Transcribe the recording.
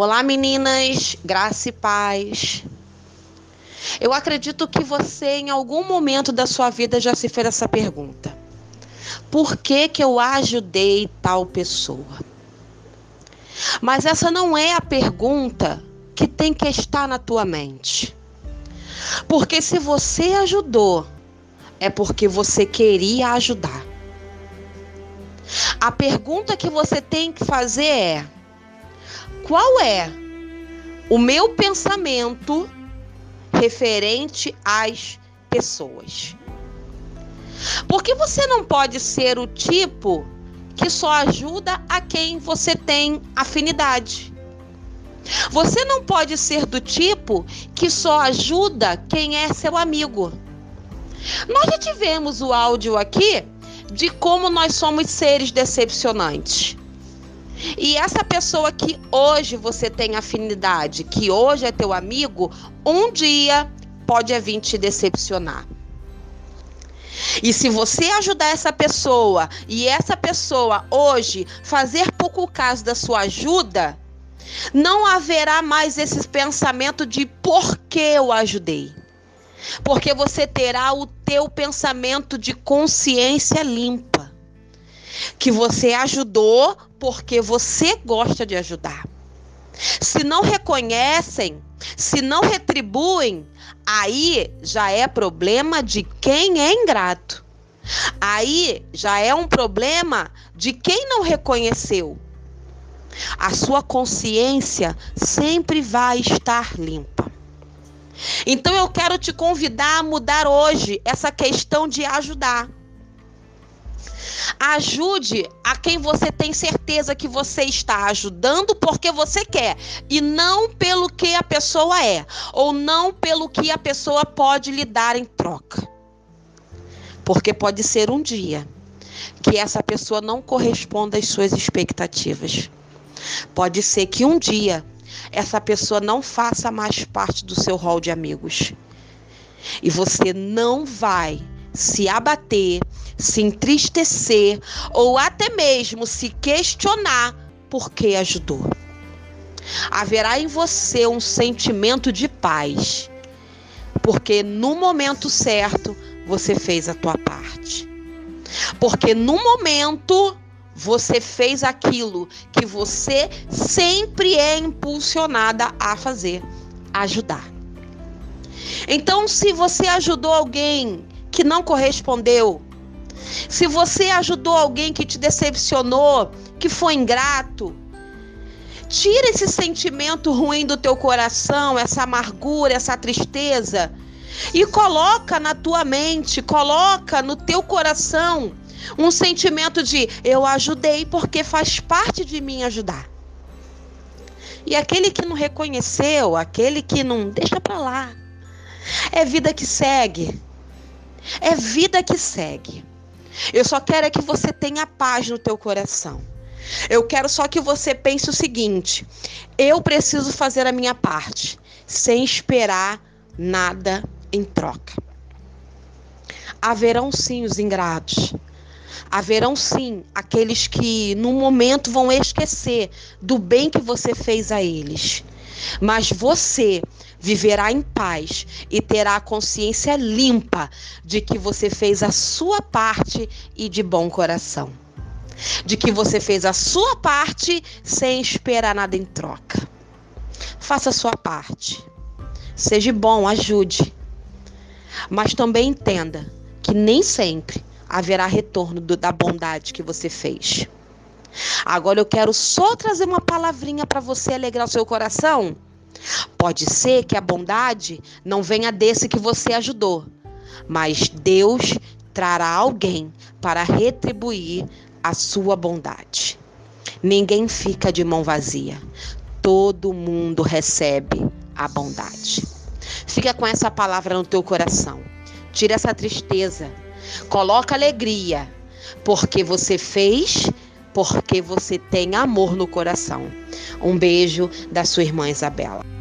Olá, meninas, graça e paz. Eu acredito que você, em algum momento da sua vida, já se fez essa pergunta: Por que, que eu ajudei tal pessoa? Mas essa não é a pergunta que tem que estar na tua mente. Porque se você ajudou, é porque você queria ajudar. A pergunta que você tem que fazer é: qual é o meu pensamento referente às pessoas. Porque você não pode ser o tipo que só ajuda a quem você tem afinidade. Você não pode ser do tipo que só ajuda quem é seu amigo. Nós já tivemos o áudio aqui de como nós somos seres decepcionantes. E essa pessoa que hoje você tem afinidade, que hoje é teu amigo, um dia pode vir te decepcionar. E se você ajudar essa pessoa e essa pessoa hoje fazer pouco caso da sua ajuda, não haverá mais esse pensamento de por que eu ajudei. Porque você terá o teu pensamento de consciência limpa. Que você ajudou porque você gosta de ajudar. Se não reconhecem, se não retribuem, aí já é problema de quem é ingrato. Aí já é um problema de quem não reconheceu. A sua consciência sempre vai estar limpa. Então eu quero te convidar a mudar hoje essa questão de ajudar. Ajude a quem você tem certeza que você está ajudando porque você quer e não pelo que a pessoa é ou não pelo que a pessoa pode lhe dar em troca. Porque pode ser um dia que essa pessoa não corresponda às suas expectativas. Pode ser que um dia essa pessoa não faça mais parte do seu rol de amigos. E você não vai se abater, se entristecer ou até mesmo se questionar por que ajudou. Haverá em você um sentimento de paz, porque no momento certo você fez a tua parte. Porque no momento você fez aquilo que você sempre é impulsionada a fazer, ajudar. Então, se você ajudou alguém que não correspondeu, se você ajudou alguém que te decepcionou, que foi ingrato, tira esse sentimento ruim do teu coração, essa amargura, essa tristeza e coloca na tua mente, coloca no teu coração um sentimento de eu ajudei porque faz parte de mim ajudar. E aquele que não reconheceu, aquele que não deixa para lá, é vida que segue. É vida que segue. Eu só quero é que você tenha paz no teu coração. Eu quero só que você pense o seguinte: eu preciso fazer a minha parte, sem esperar nada em troca. Haverão sim os ingratos. Haverão sim aqueles que no momento vão esquecer do bem que você fez a eles. Mas você viverá em paz e terá a consciência limpa de que você fez a sua parte e de bom coração. De que você fez a sua parte sem esperar nada em troca. Faça a sua parte. Seja bom, ajude. Mas também entenda que nem sempre haverá retorno do, da bondade que você fez. Agora eu quero só trazer uma palavrinha para você alegrar o seu coração Pode ser que a bondade não venha desse que você ajudou, mas Deus trará alguém para retribuir a sua bondade. Ninguém fica de mão vazia. Todo mundo recebe a bondade. Fica com essa palavra no teu coração. Tira essa tristeza. Coloca alegria, porque você fez, porque você tem amor no coração. Um beijo da sua irmã Isabela.